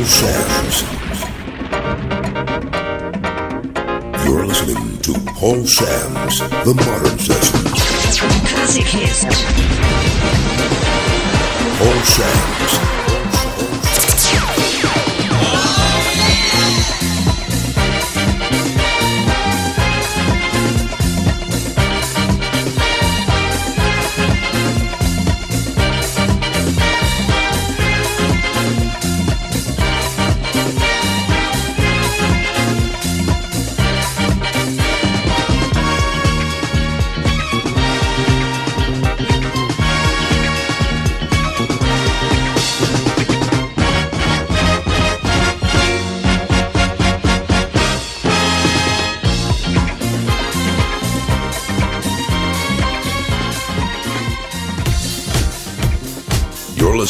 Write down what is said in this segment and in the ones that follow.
Paul Sams. You're listening to Paul Sams, The Modern Sessions. Classic hits. Paul Sams.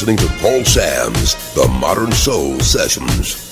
Listening to Paul Sams, The Modern Soul Sessions.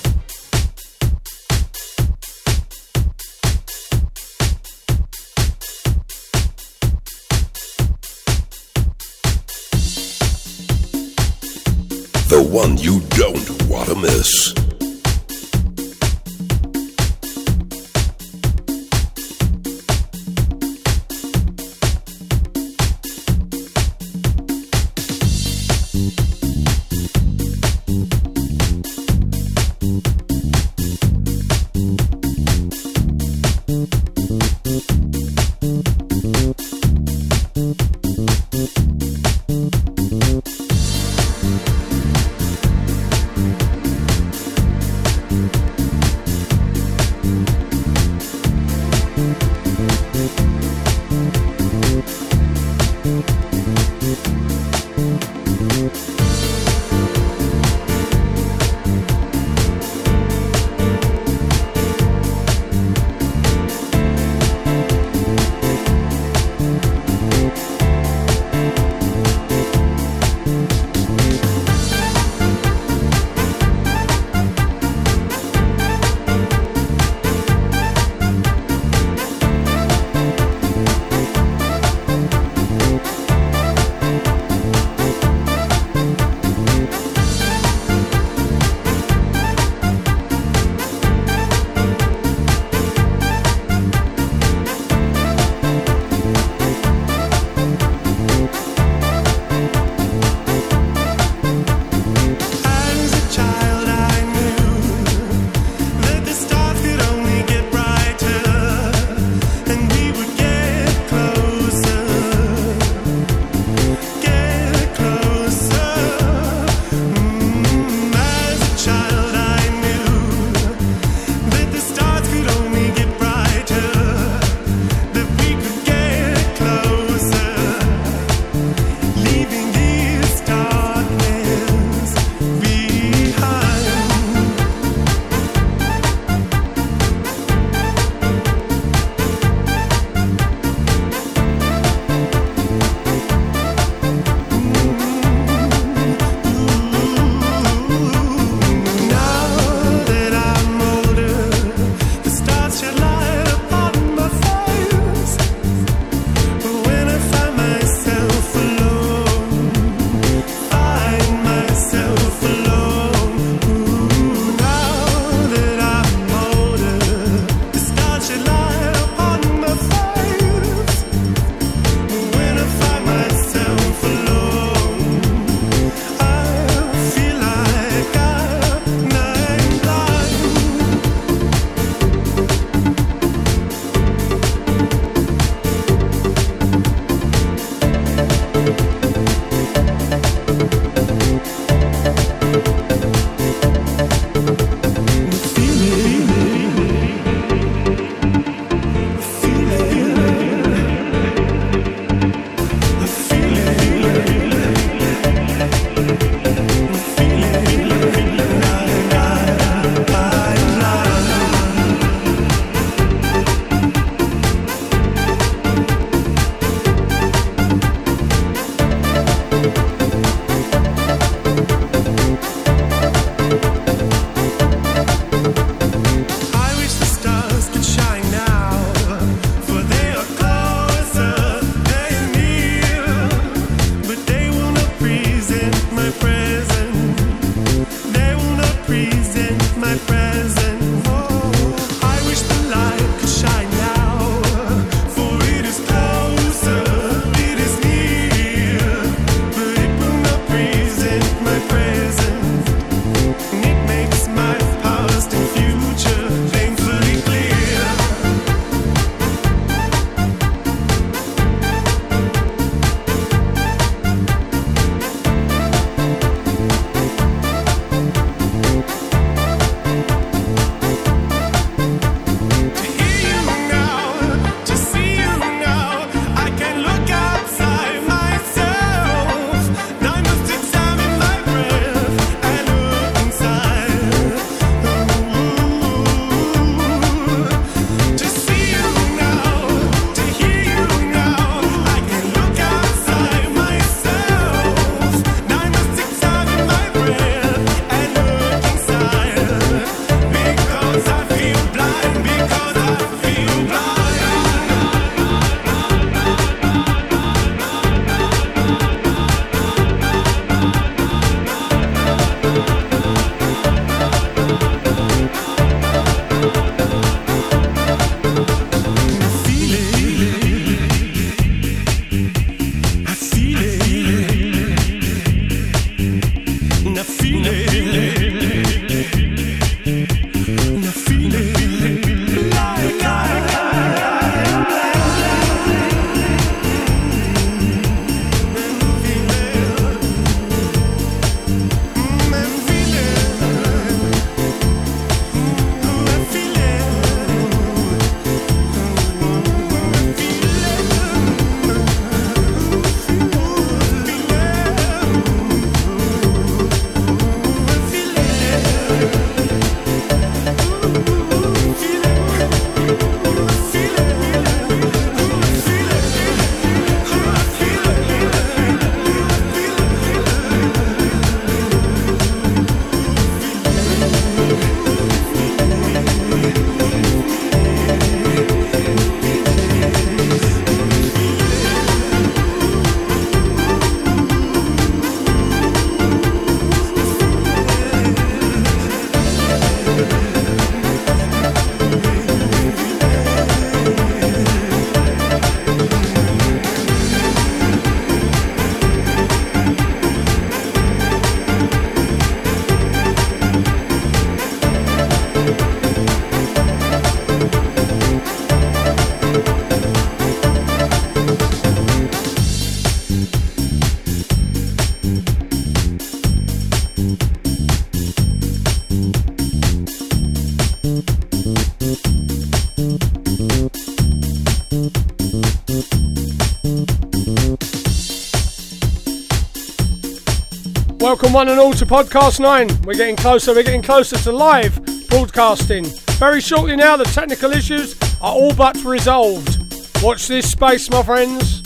Welcome one and all to Podcast 9. We're getting closer, we're getting closer to live broadcasting. Very shortly now, the technical issues are all but resolved. Watch this space, my friends.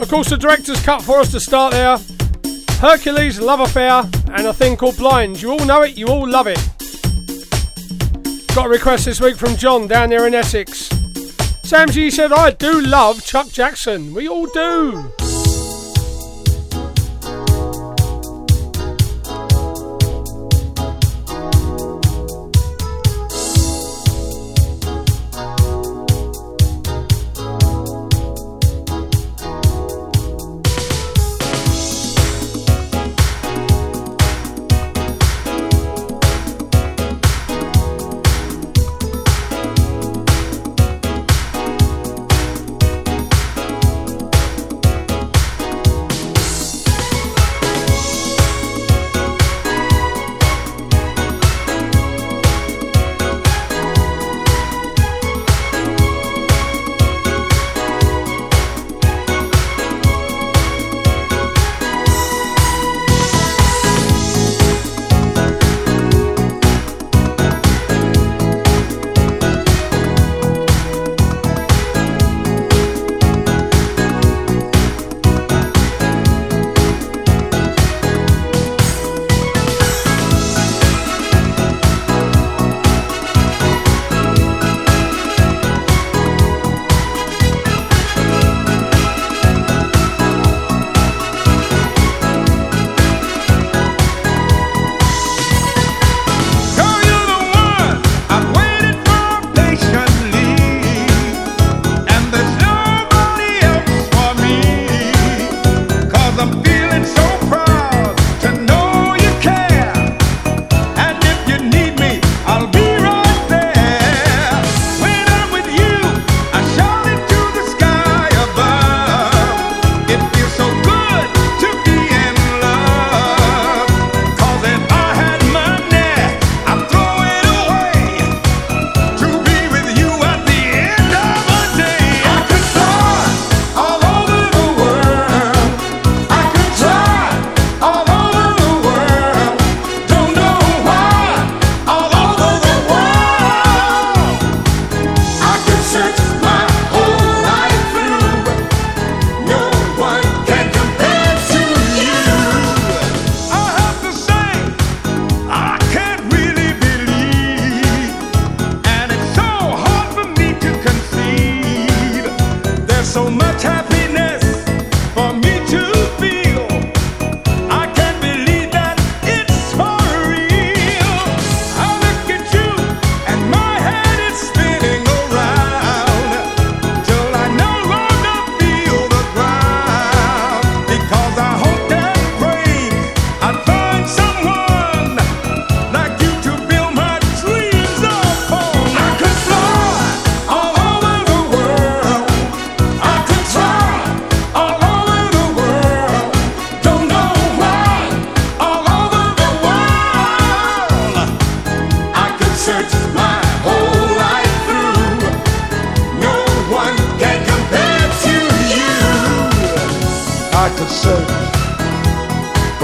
Of course, the director's cut for us to start there. Hercules, Love Affair, and a thing called Blind. You all know it, you all love it. Got a request this week from John down there in Essex. Sam G said, I do love Chuck Jackson. We all do.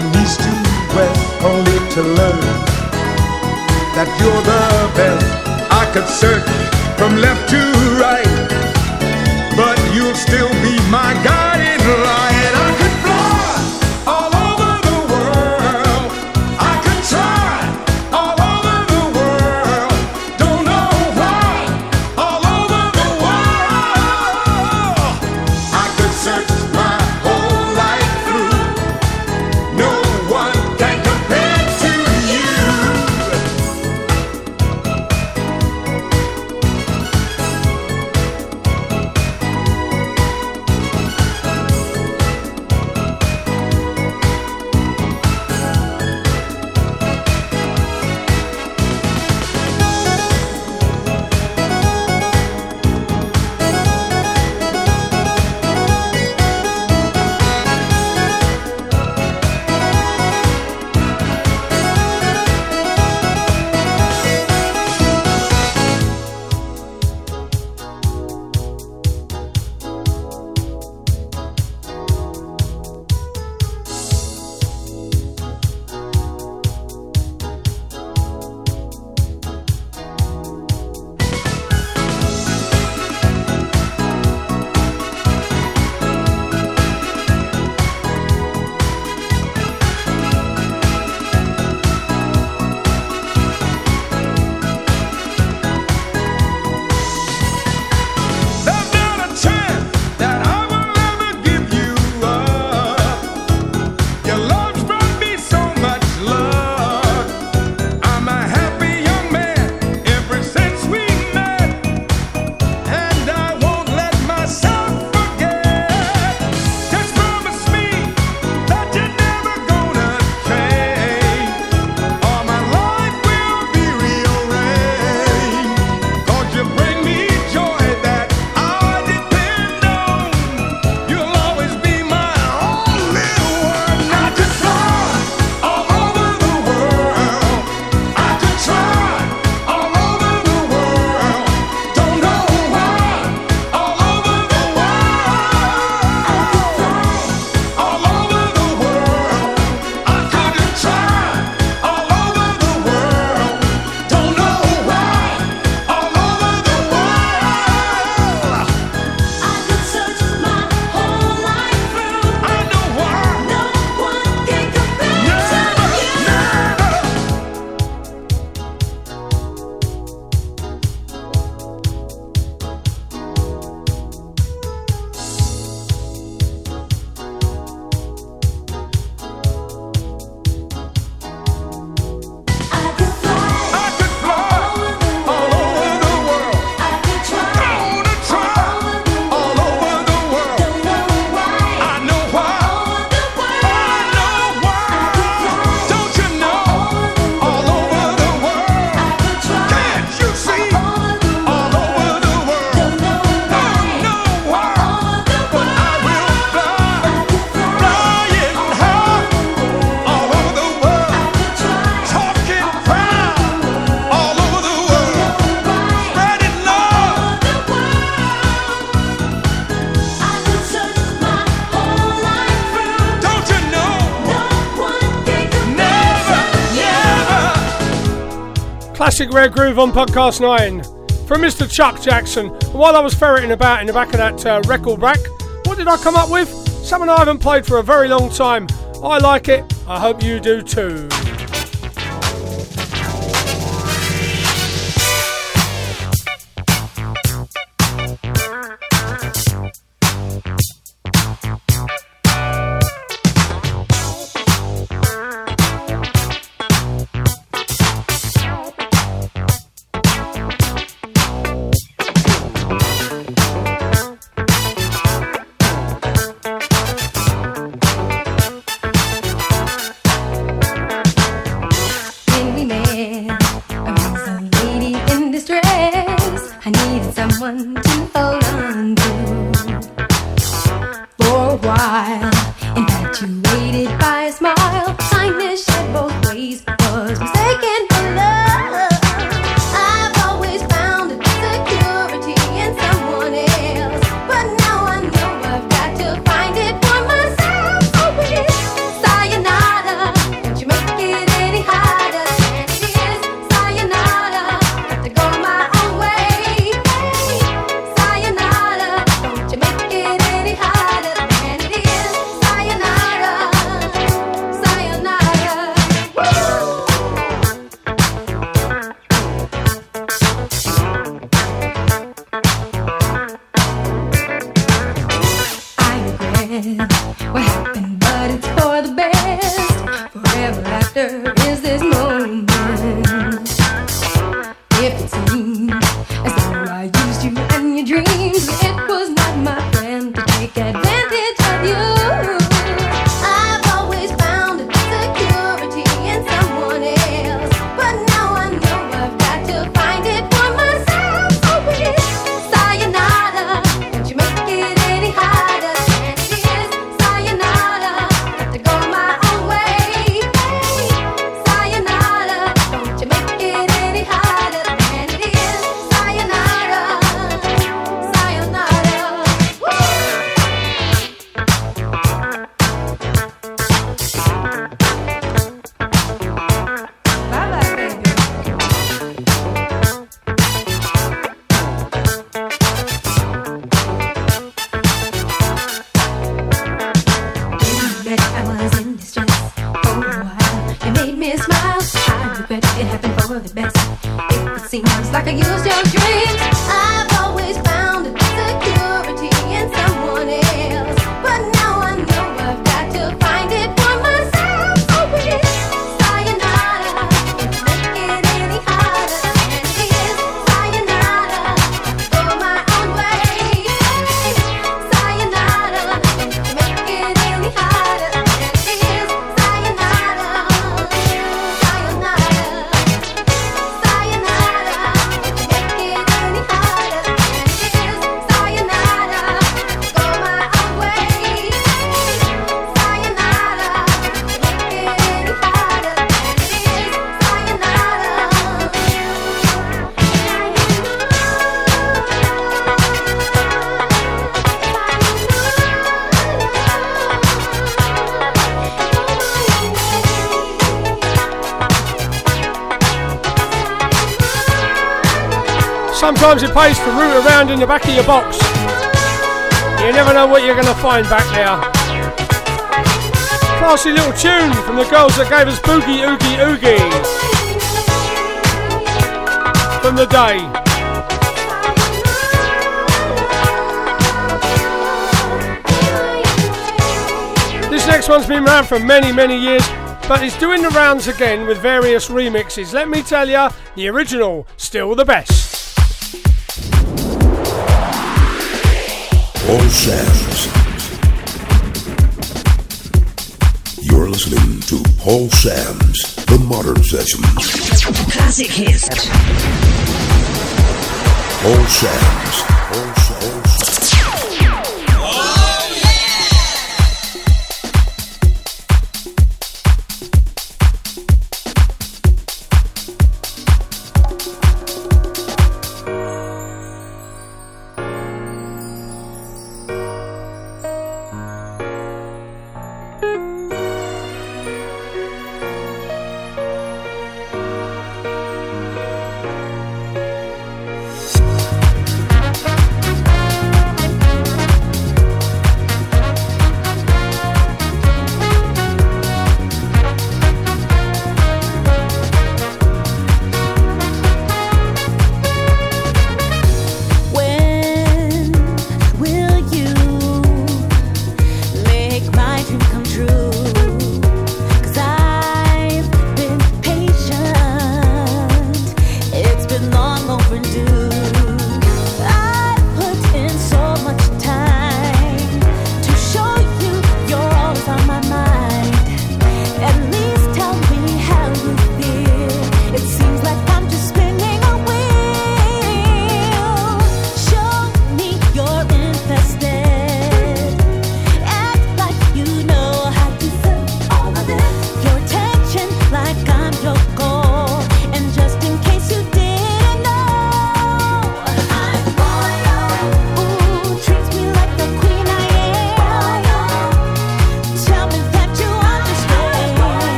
from east to west, only to learn that you're the best. I could search from left to Classic Rare Groove on Podcast 9 from Mr. Chuck Jackson. While I was ferreting about in the back of that uh, record rack, what did I come up with? Something I haven't played for a very long time. I like it. I hope you do too. Sometimes back of your box. You never know what you're going to find back there. Classy little tune from the girls that gave us Boogie Oogie Oogie. From the day. This next one's been around for many, many years, but it's doing the rounds again with various remixes. Let me tell you, the original, still the best. Paul Sams. You're listening to Paul Sams, The Modern Sessions. Classic hits. Paul Sams.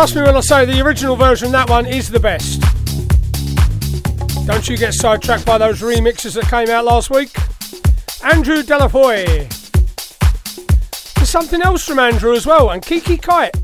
Trust me when I say the original version, that one is the best. Don't you get sidetracked by those remixes that came out last week. Andrew de la Foix. There's something else from Andrew as well, and Kiki Kite.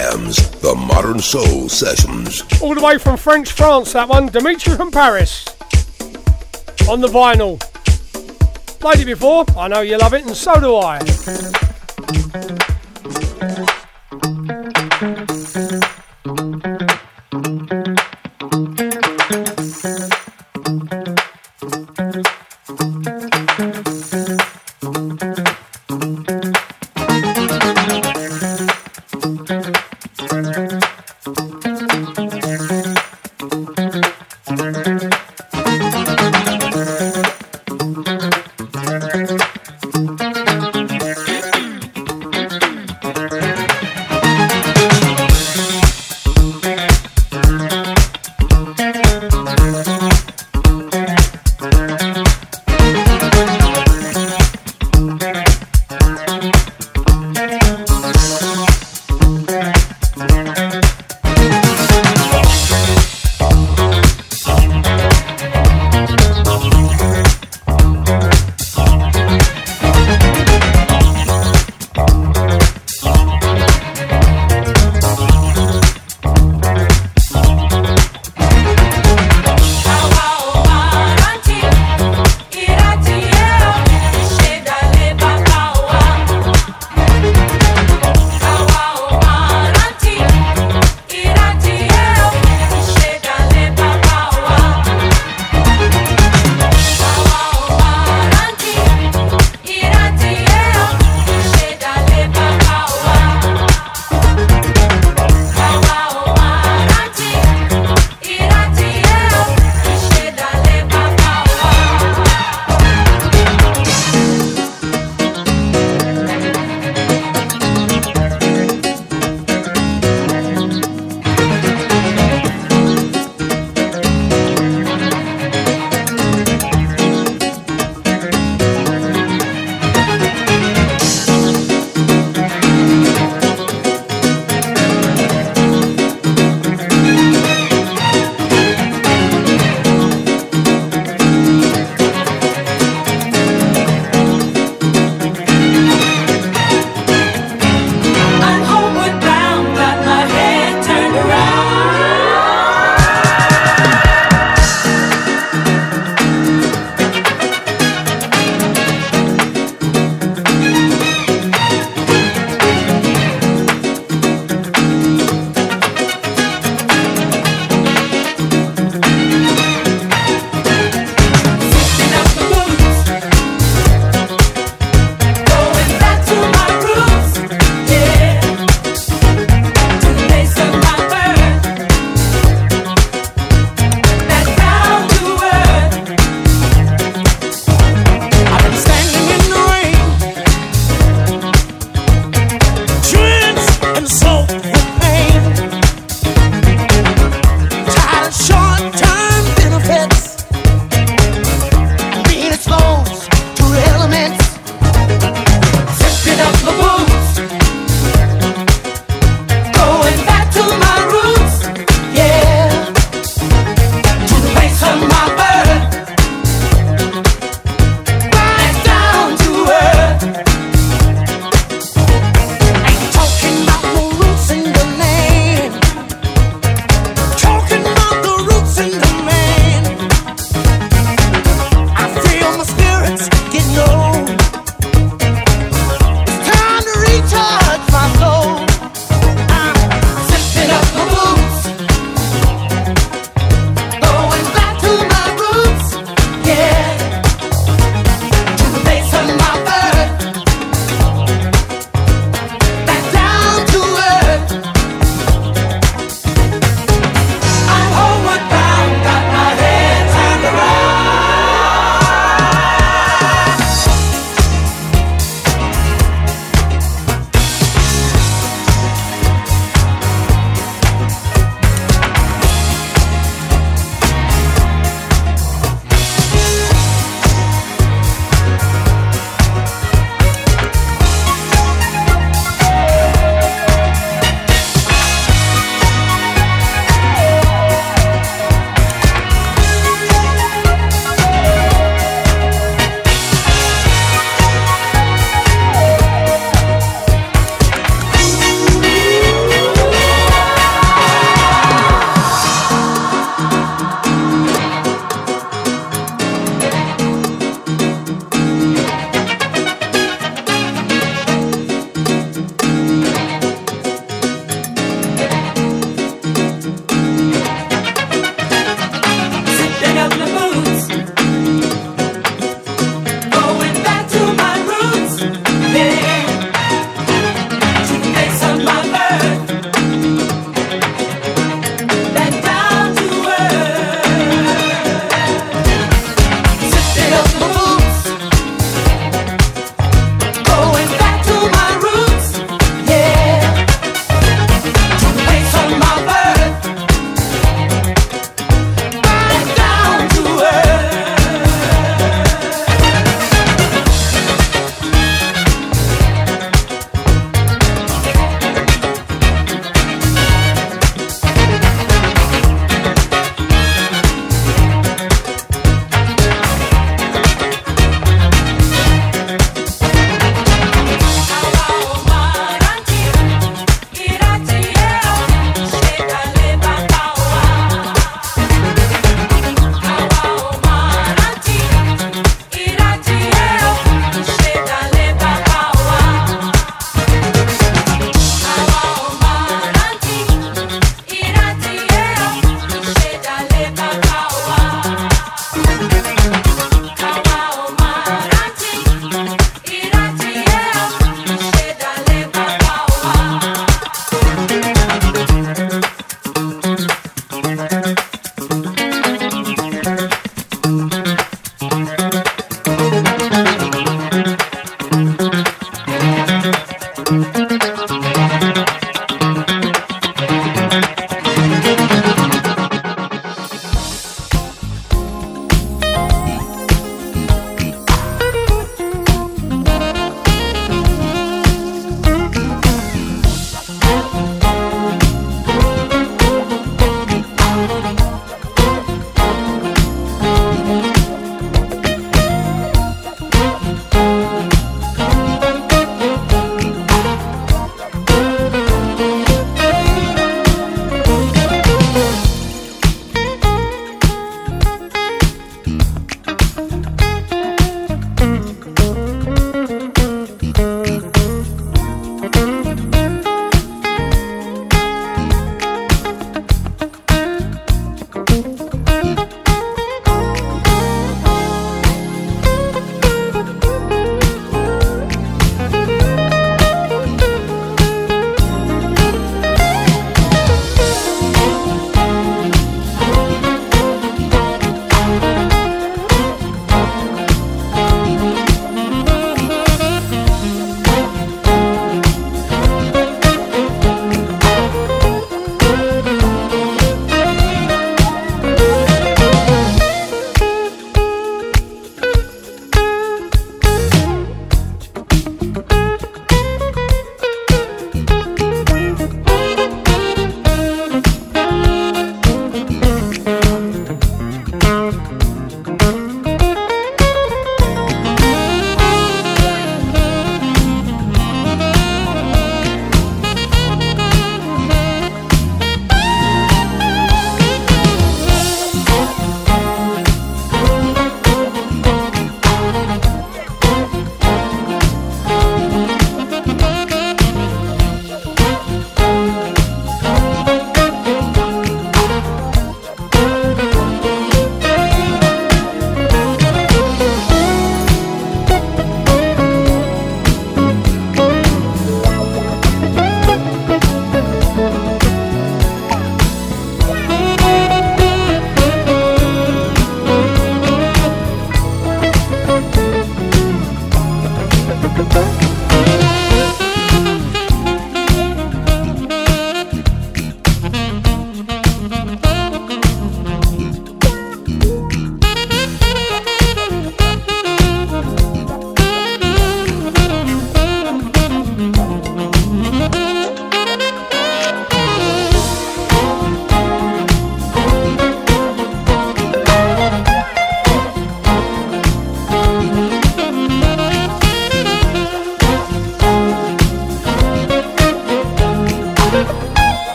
Sam's The Modern Soul Sessions. All the way from French France, that one. Dimitri from Paris. On the vinyl. Played it before. I know you love it, and so do I.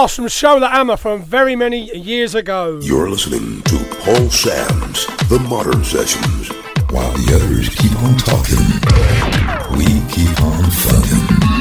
class from Shola Ama from very many years ago. You're listening to Paul Sam's The Modern Sessions. While the others keep on talking, we keep on funkin'.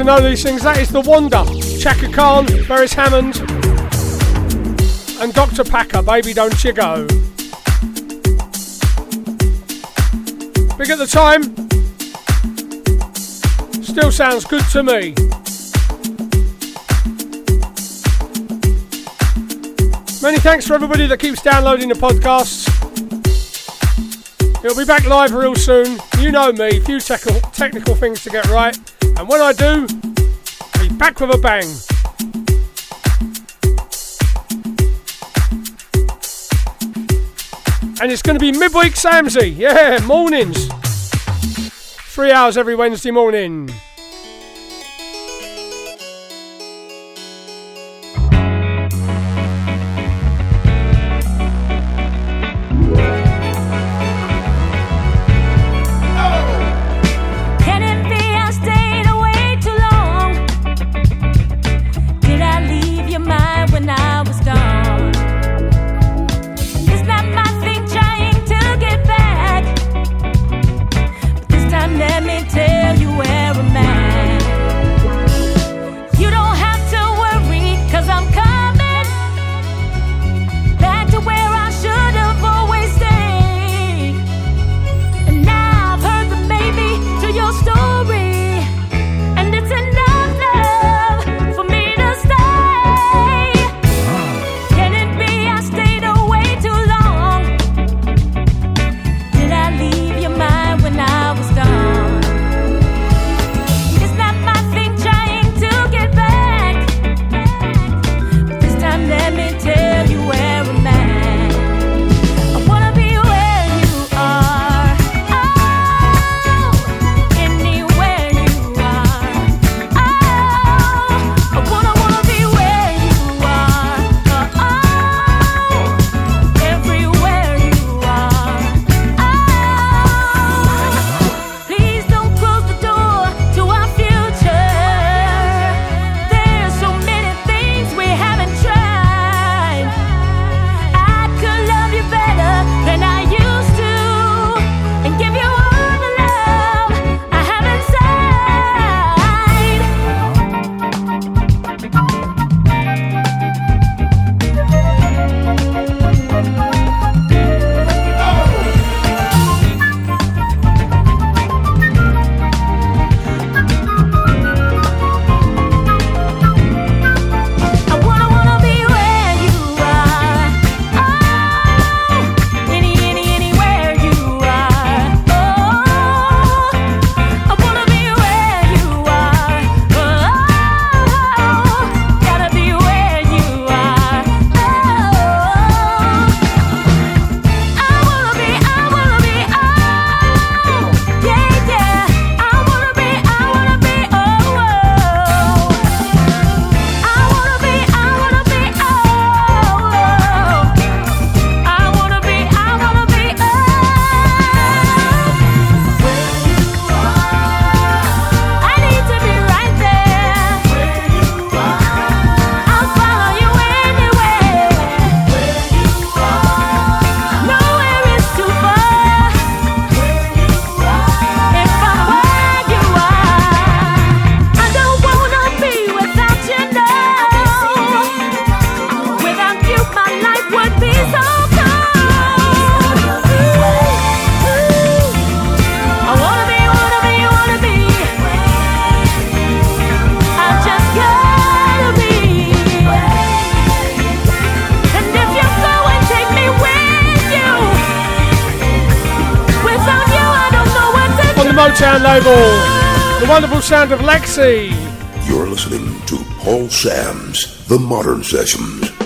to know these things. That is The Wanda, Chaka Khan, Beres Hammond, and Dr. Packer, Baby Don't You Go. Big at the time, still sounds good to me. Many thanks for everybody that keeps downloading the podcasts. It'll be back live real soon. You know me, few te- technical things to get right. And when I do, I'll be back with a bang. And it's going to be midweek Samsey. Yeah, mornings. Three hours every Wednesday morning. Sound of Lexi. You're listening to Paul Sams The Modern Sessions.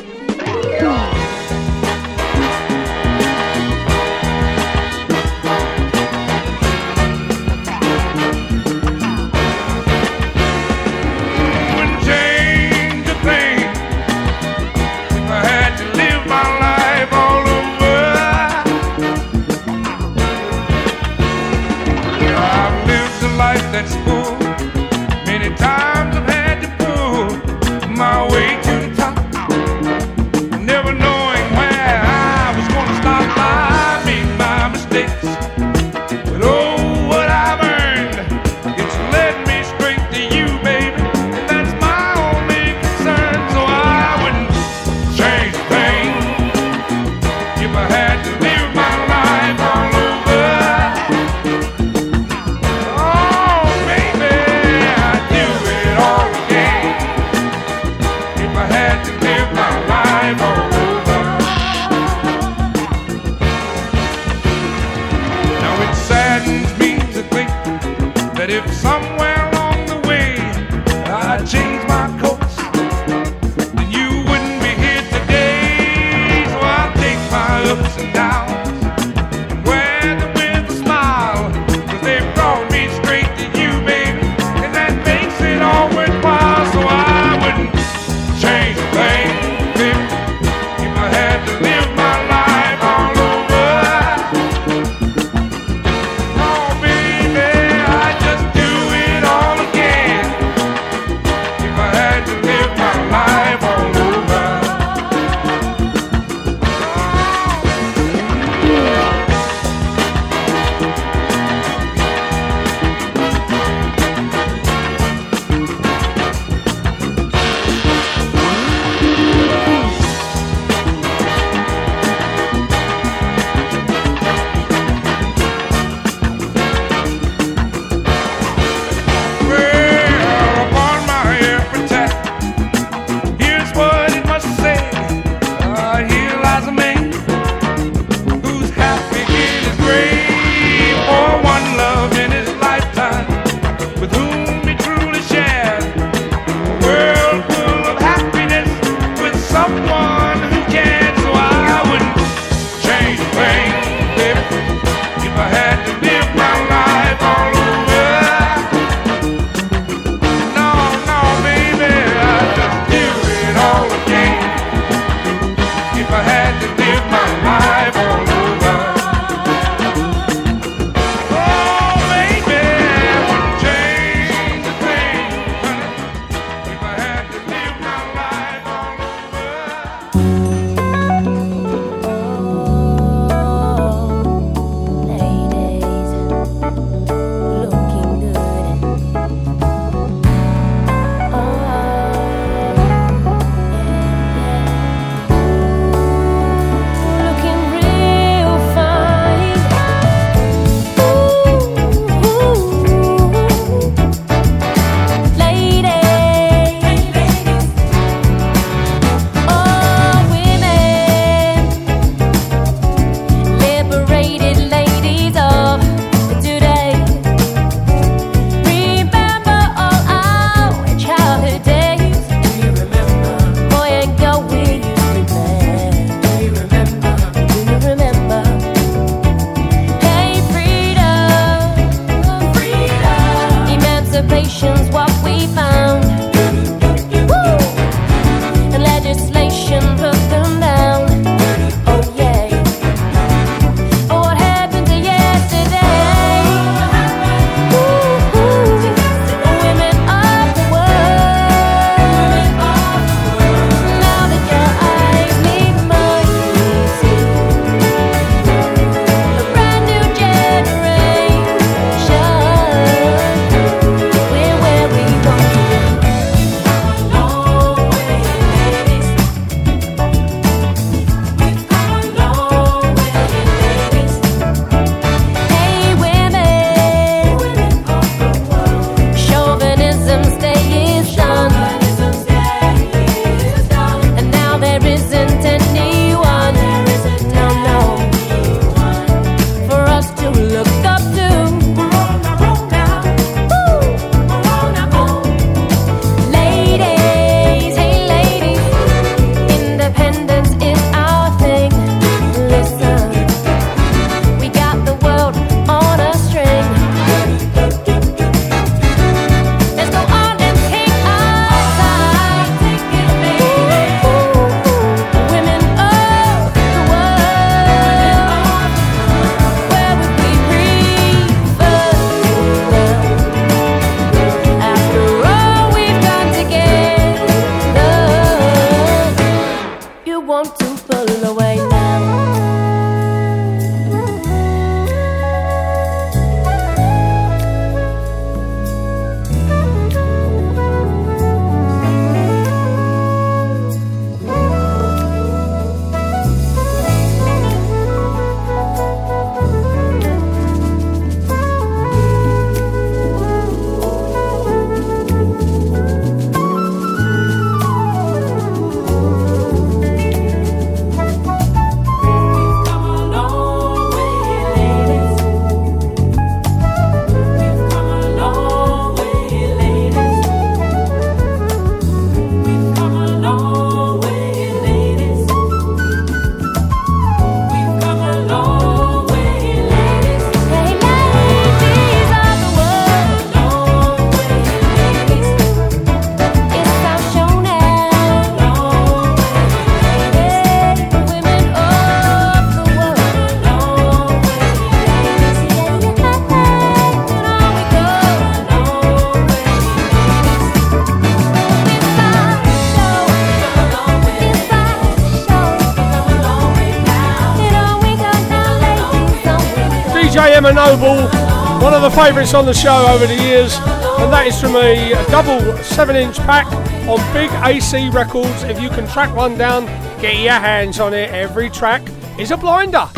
One of the favourites on the show over the years, and that is from a double 7 inch pack on Big AC Records. If you can track one down, get your hands on it. Every track is a blinder.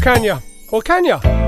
Can ya? Or can ya?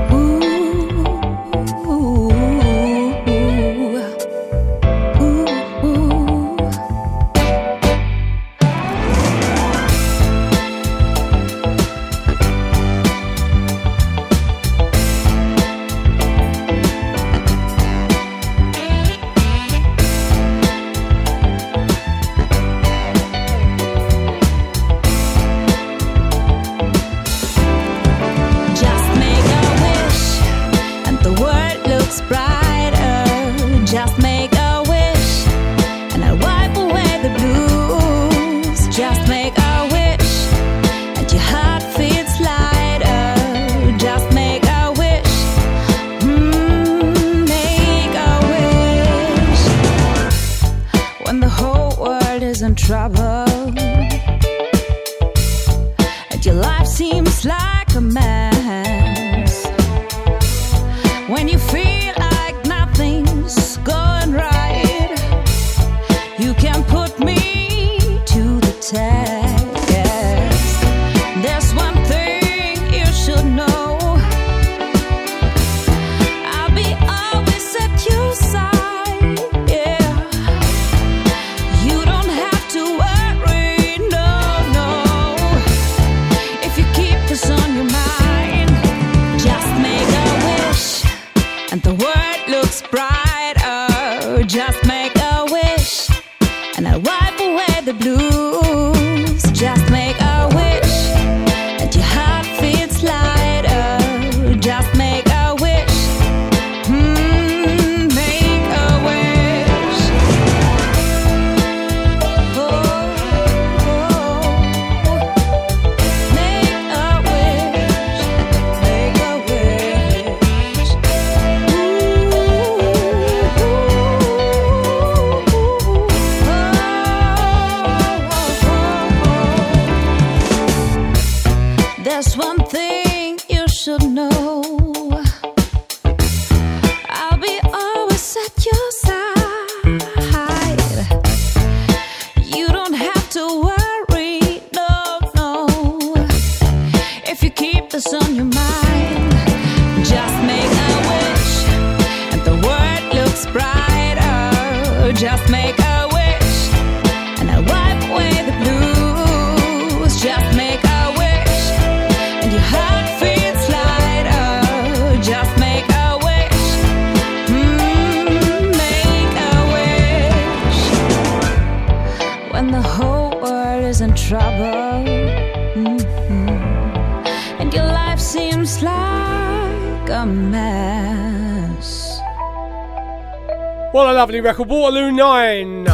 Lovely record, Waterloo 9.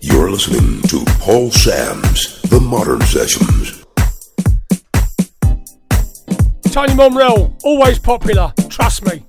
You're listening to Paul Sams The Modern Sessions. Tony Momrelle, always popular, trust me.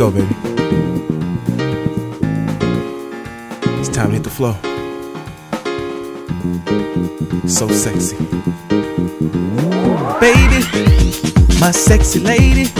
go, baby. It's time to hit the flow. So sexy. Baby, my sexy lady.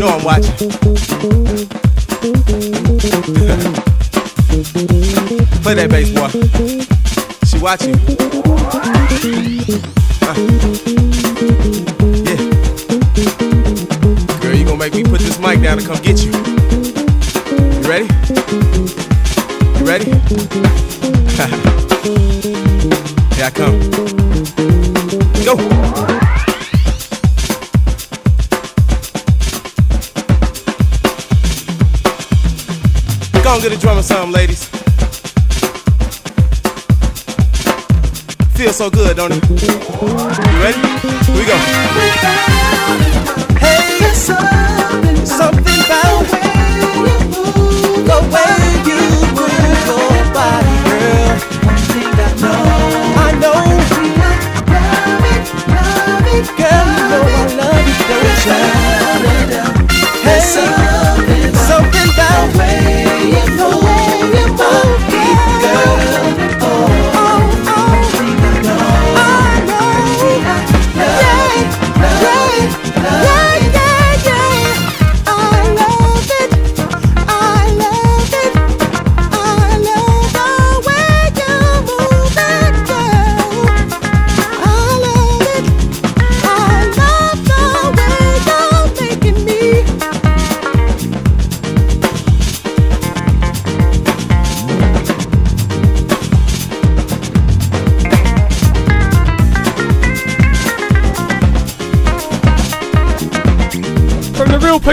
know I'm watching. Play that bass, boy. She watching.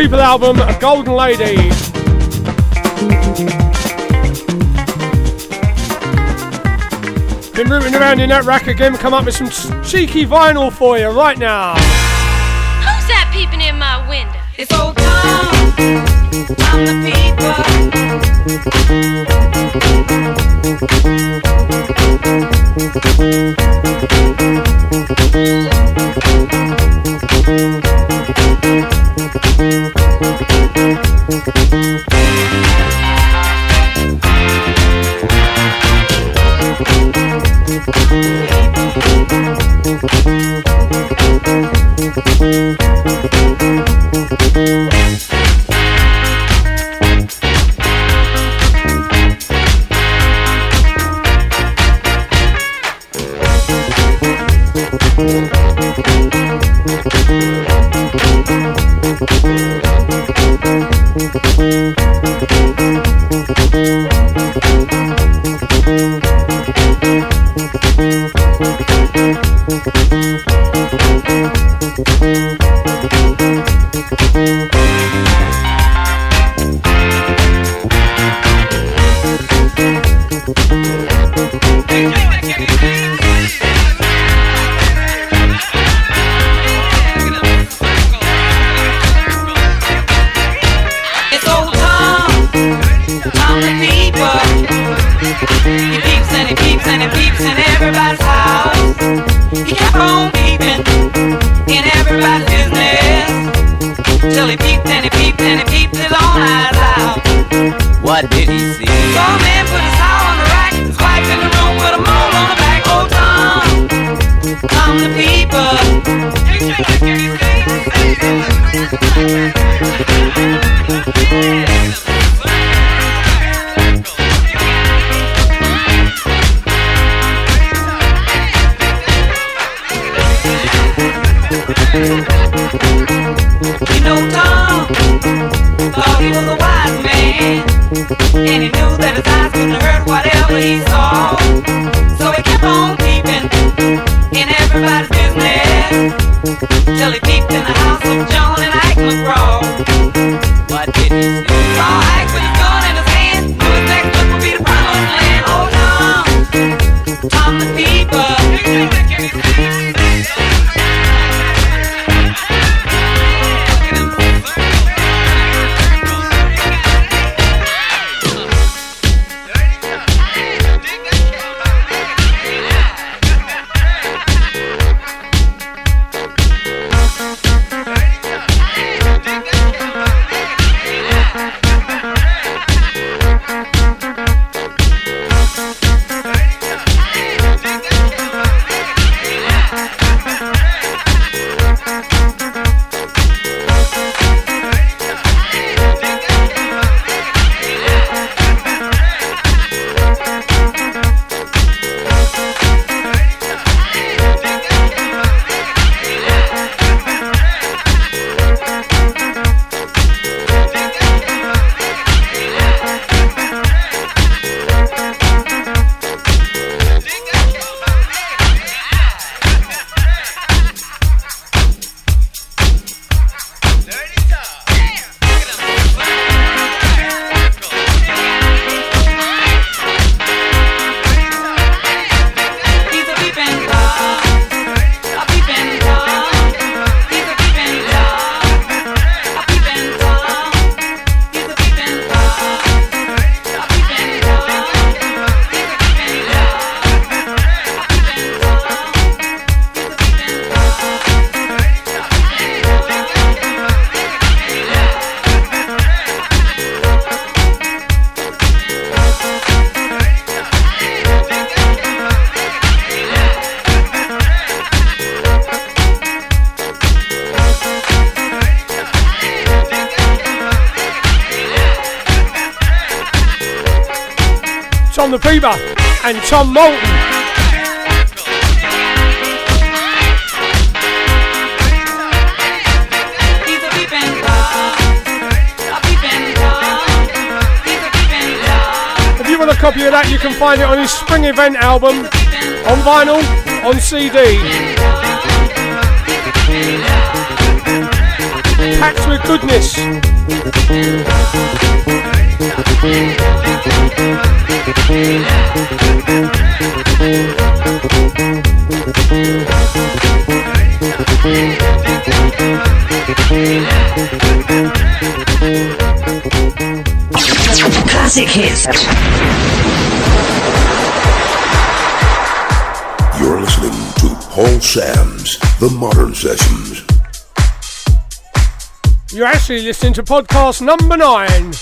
People album, a Golden Lady. Been rooting around in that rack again, come up with some cheeky vinyl for you right now. Who's that peeping in my window? It's old Tom. I'm the people. Moulton. If you want a copy of that, you can find it on his Spring Event album, on vinyl, on CD. Packed with goodness. Classic hits. You're listening to Paul Sams The Modern Sessions. You're actually listening to podcast number nine.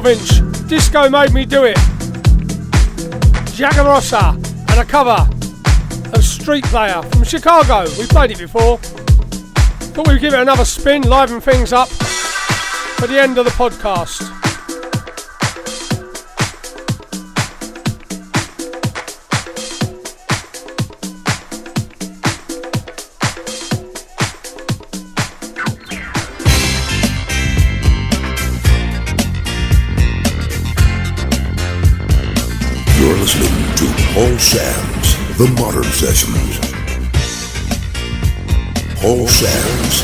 12 inch. Disco made me do it. Jaegerossa and a cover of Street Player from Chicago. We played it before. Thought we'd give it another spin, liven things up for the end of the podcast. Sessions. Paul Sams.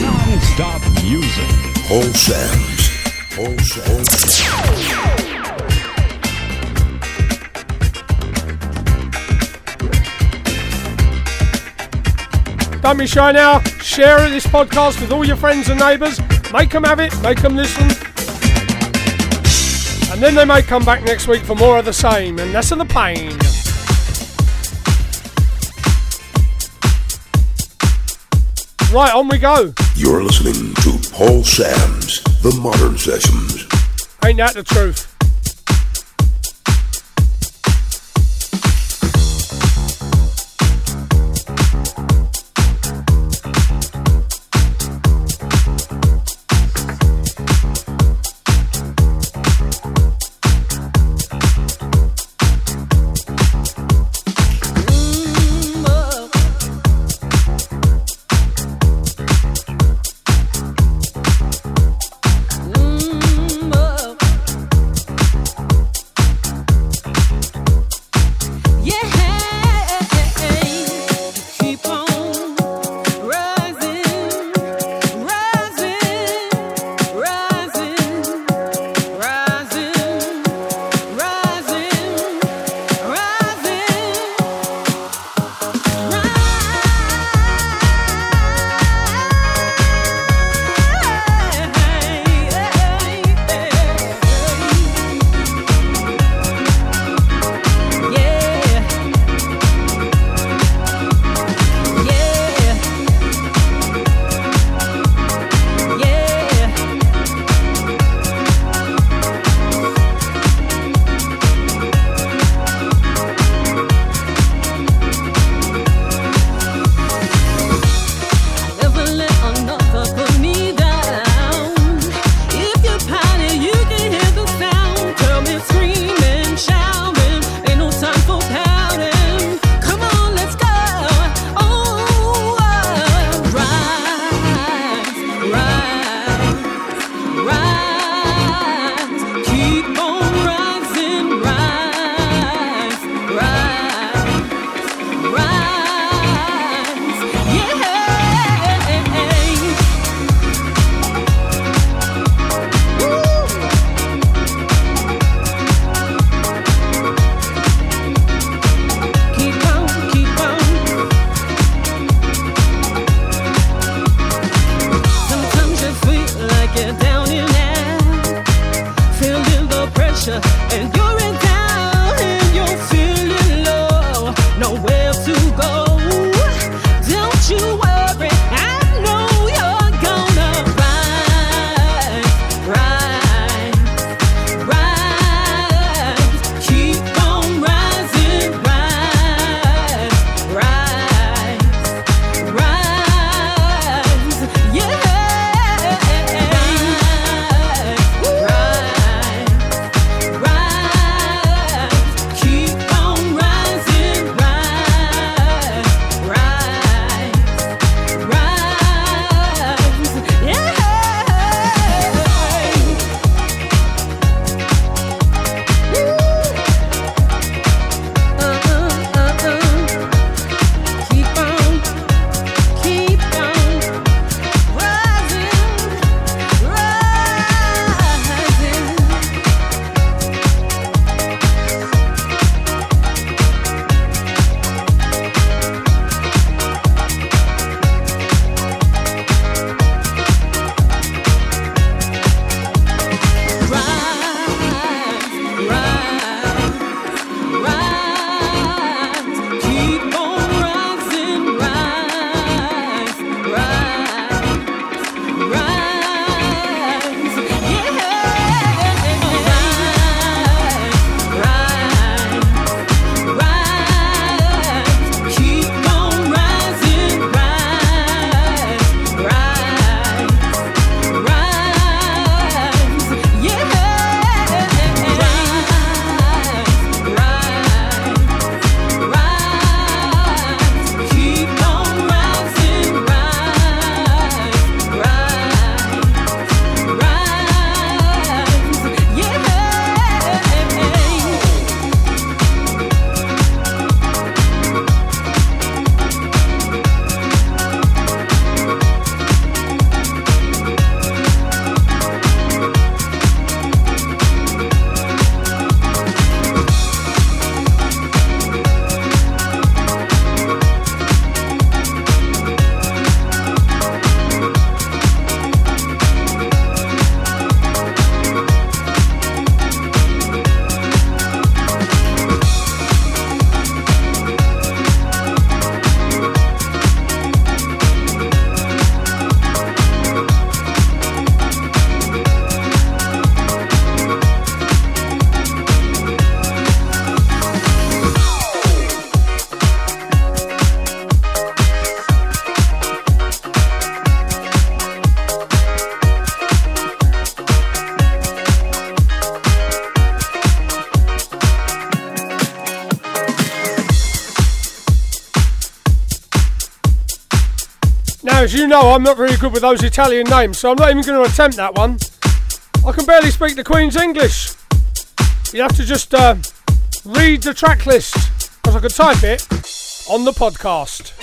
Non-stop music. Paul Sams. Paul Sams. Don't be shy now. Share this podcast with all your friends and neighbours. Make them have it. Make them listen. And then they may come back next week for more of the same, and less of the pain. Right, on we go. You're listening to Paul Sams, The Modern Sessions. Ain't that the truth? Know I'm not very good with those Italian names, so I'm not even going to attempt that one. I can barely speak the Queen's English. You have to just uh, read the track list, because I can type it on the podcast.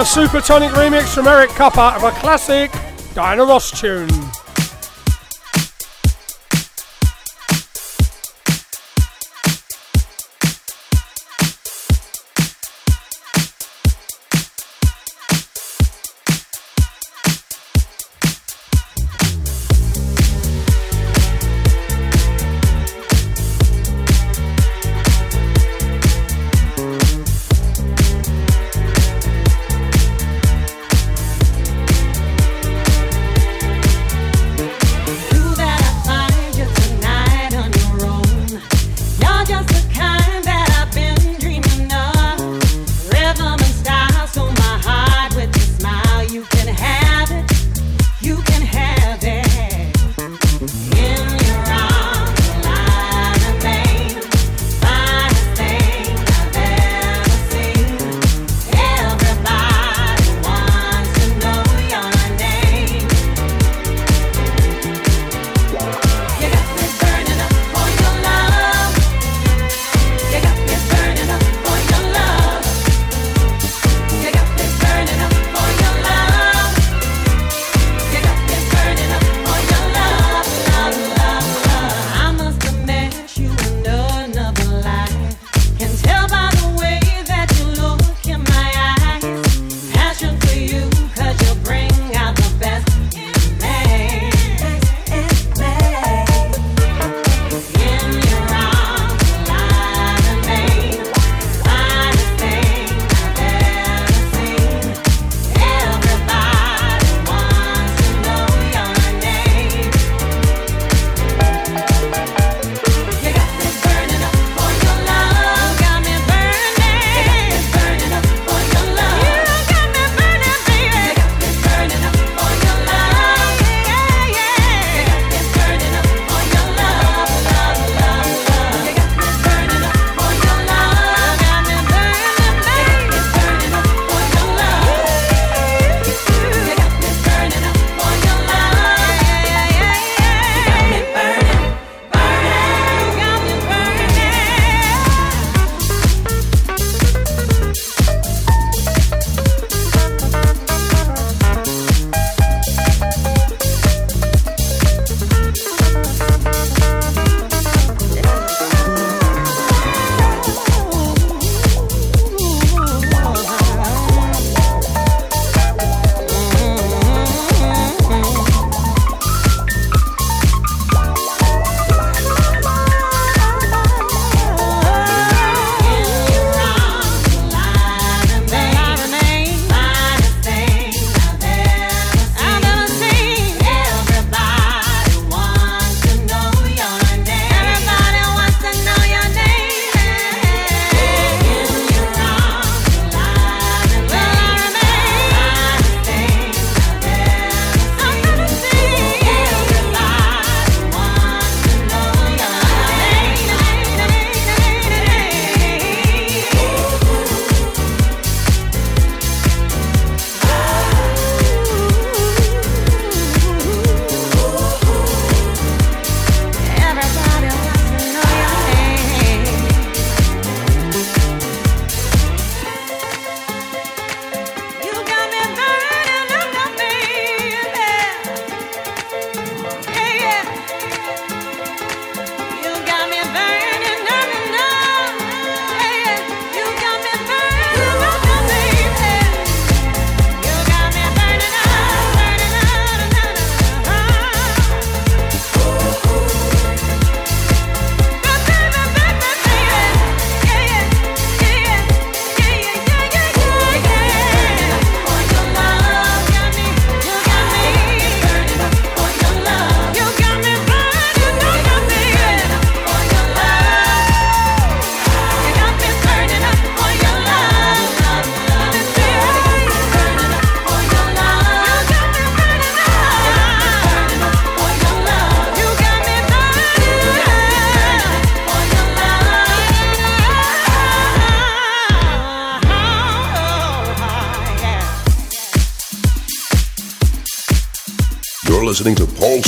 A Supertonic remix from Eric Kupper of a classic Diana Ross tune.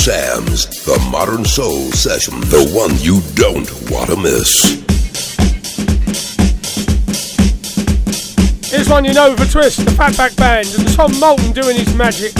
Sam's The Modern Soul Session, the one you don't want to miss. Here's one you know for Twist, the Fatback Band, and Tom Moulton doing his magic.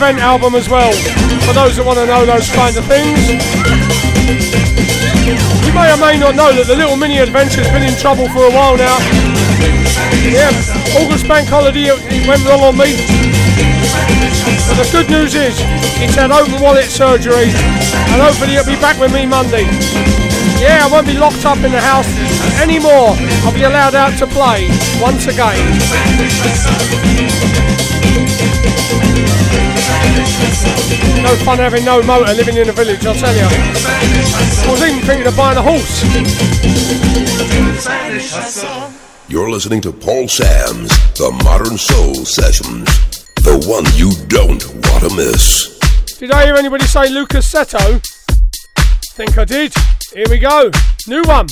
Event album as well, for those that want to know those kind of things. You may or may not know that the Little Mini Adventure's been in trouble for a while now. Yeah, August Bank Holiday it went wrong on me. But the good news is, it's had open wallet surgery, and hopefully it'll be back with me Monday. Yeah, I won't be locked up in the house anymore. I'll be allowed out to play once again. No fun having no motor living in a village, I'll tell you. I was even thinking of buying a horse. You're listening to Paul Sam's The Modern Soul Sessions. The one you don't want to miss. Did I hear anybody say Lukas Setto? Think I did. Here we go. New one.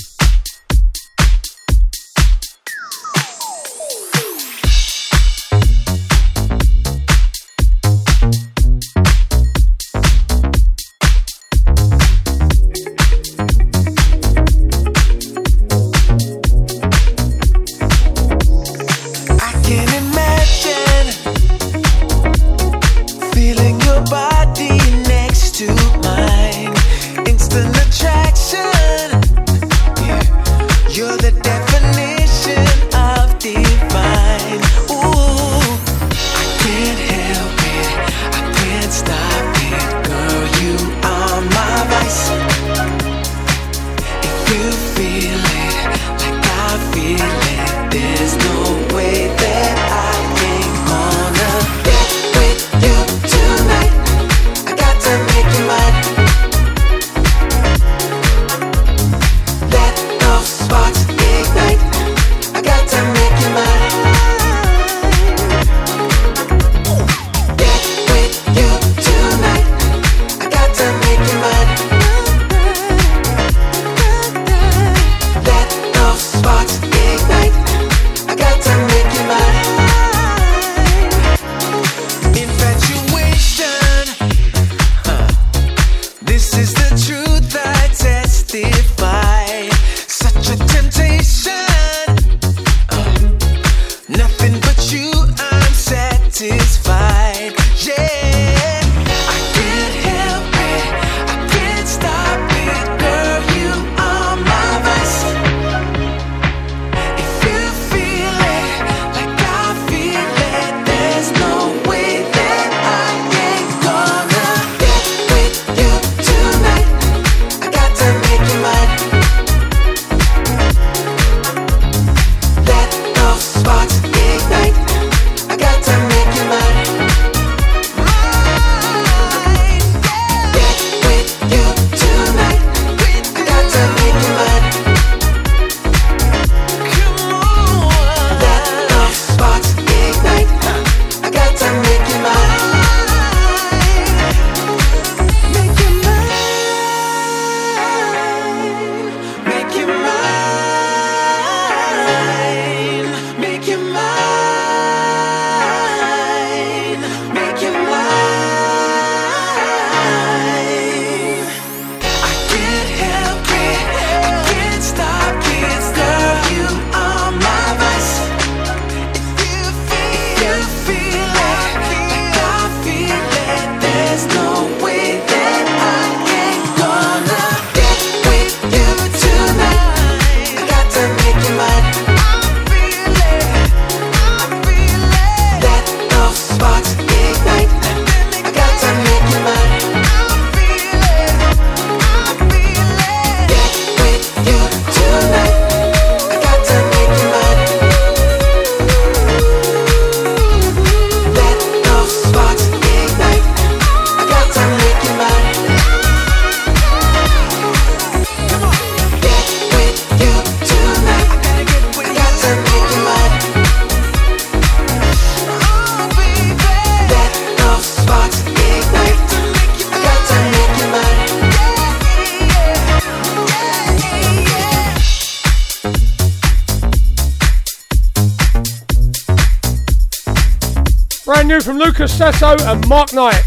From Lukas Setto and Mark Knight.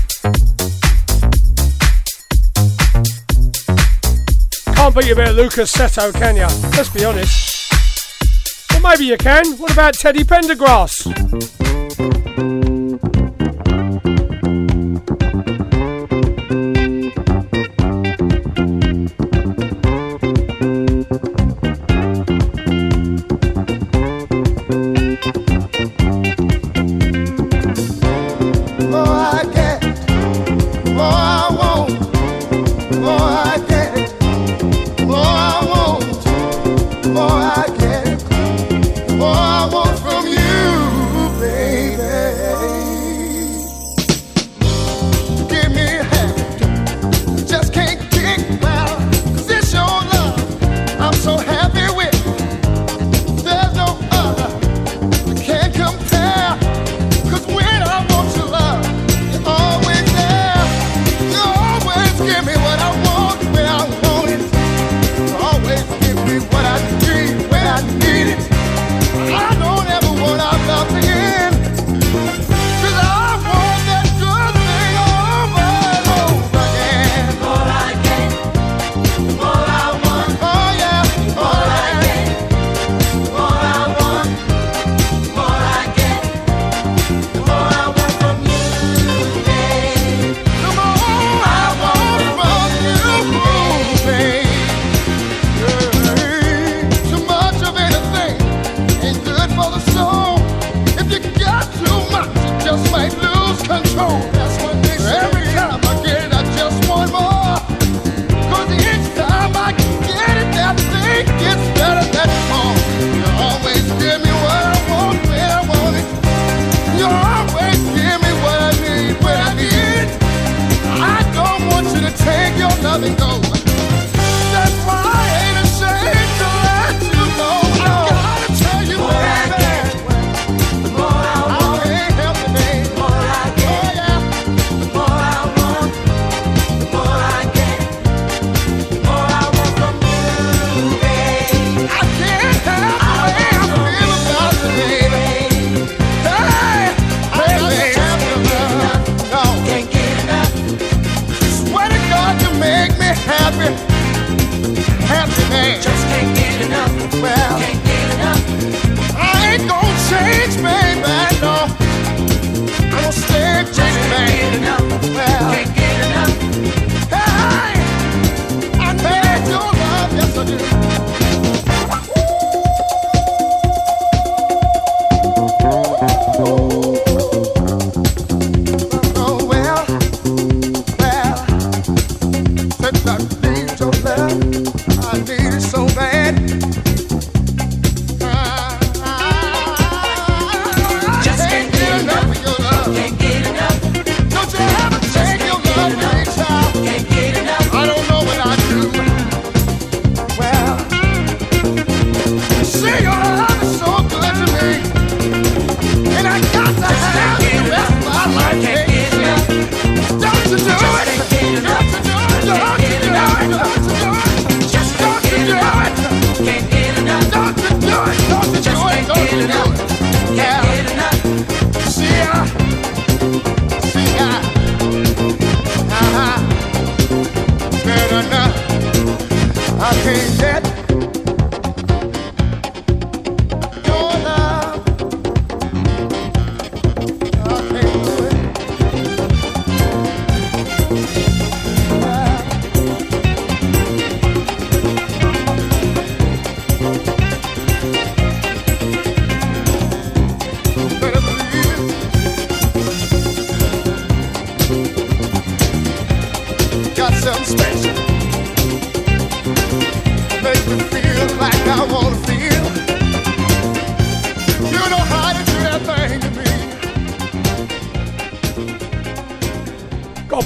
Can't beat a bit of Lukas Setto, can ya? Let's be honest. Well, maybe you can. What about Teddy Pendergrass?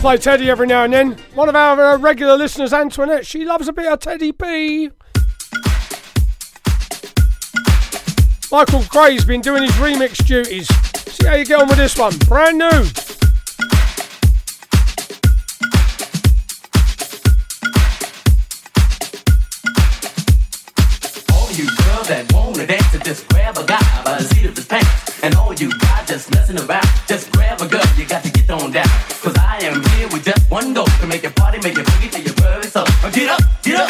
Play Teddy every now and then. One of our uh, regular listeners, Antoinette, she loves a bit of Teddy P. Michael Gray's been doing his remix duties. See how you get on with this one. Brand new. All you girls that wanna dance, just grab a guy by the seat of his pants. And all you guys just messing around, just grab a one goal to make your party, make your boogie till your bird is up. Get up, get up,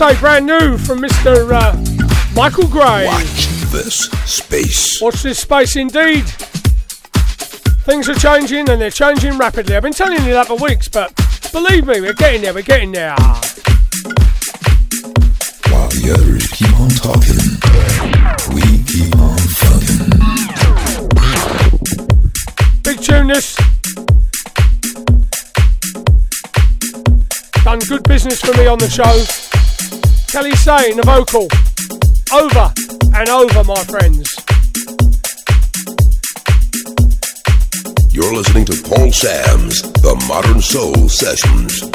Say, brand new from Mr. Uh, Michael Gray. Watch this space. Watch this space indeed. Things are changing and they're changing rapidly. I've been telling you that for weeks, but believe me, we're getting there, we're getting there. While the others keep on talking, we keep on fucking. Big tune this. Done good business for me on the show. Kelly saying the vocal. Over and over, my friends. You're listening to Paul Sams The Modern Soul Sessions.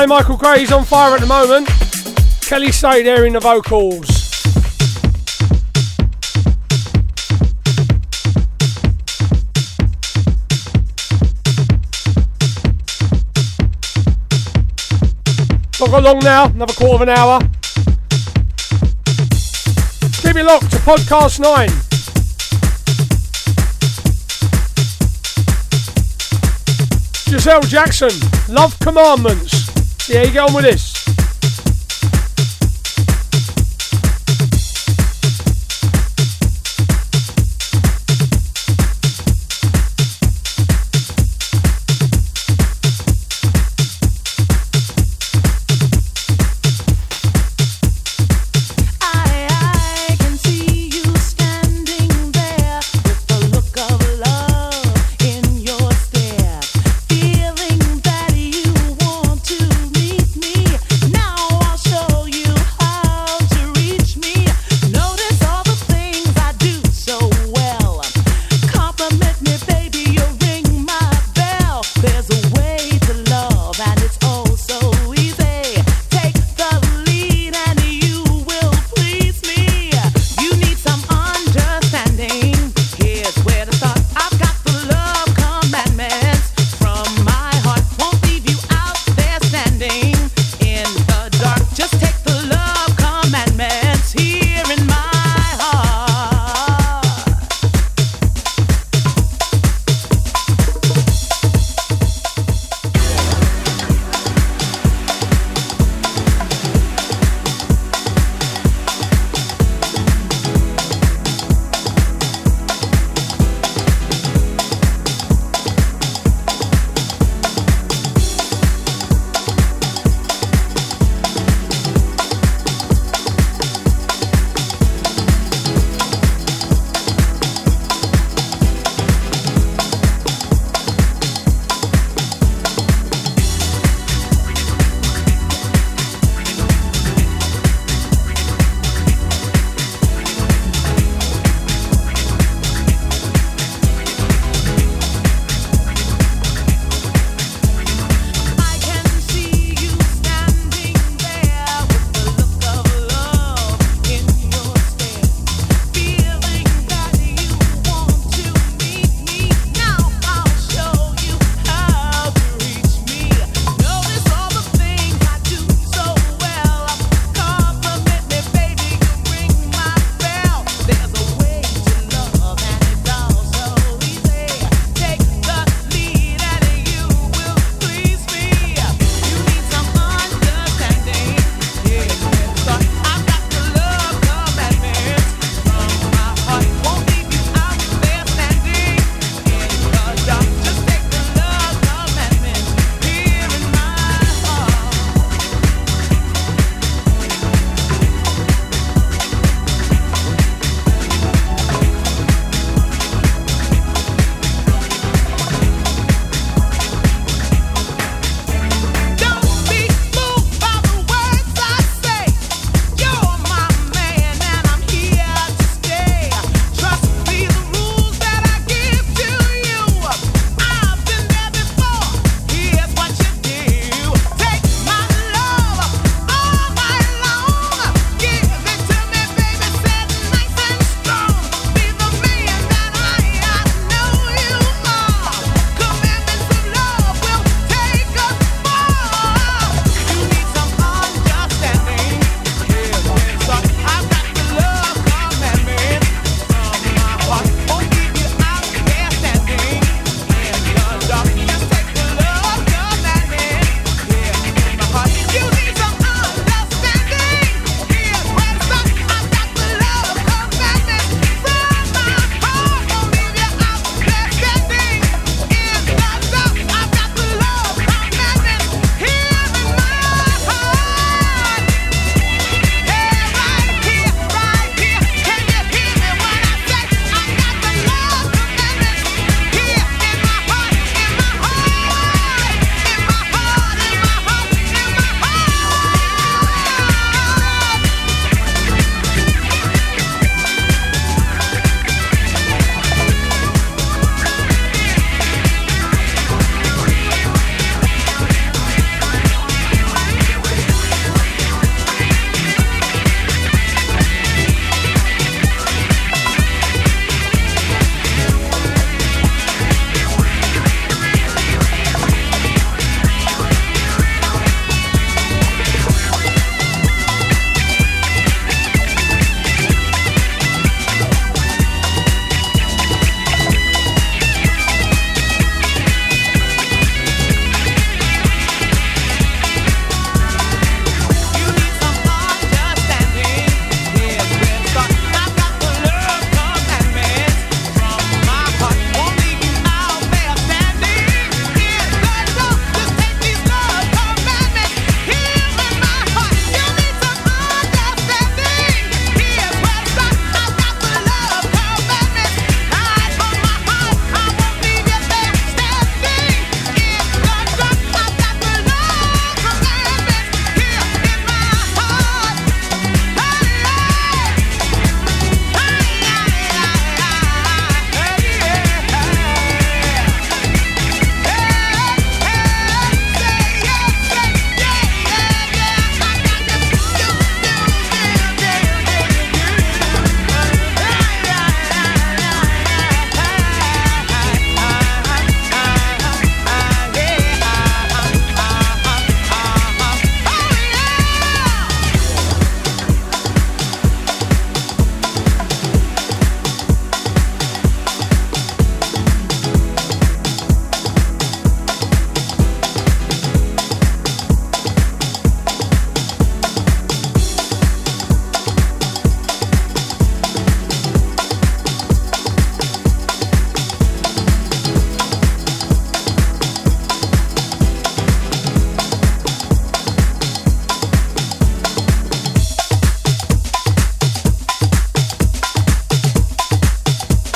Say, Michael Gray's on fire at the moment. Kelly stay there in the vocals. Not got long now, another quarter of an hour. Keep it locked to podcast 9. Gisele Jackson, Love Commandments. How you on with this.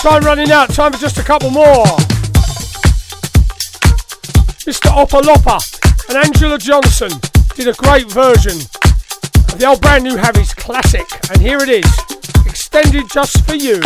Time running out, time for just a couple more. Mr. Opolopo and Angela Johnson did a great version of the old Brand New Heavies classic, and here it is, extended just for you.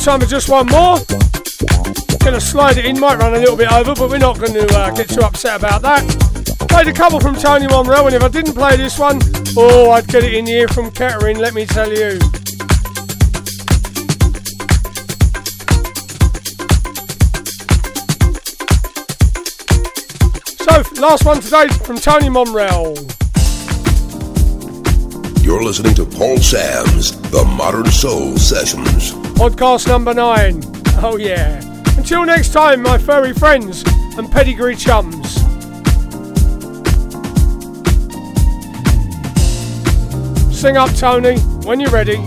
Time for just one more. Gonna slide it in, might run a little bit over, but we're not going to uh, get too upset about that. Played a couple from Tony Momrelle, and if I didn't play this one, oh, I'd get it in here from Kettering, let me tell you. So, last one today from Tony Momrelle. You're listening to Paul Sams The Modern Soul Sessions. Podcast number nine. Oh, yeah. Until next time, my furry friends and pedigree chums. Sing up, Tony, when you're ready.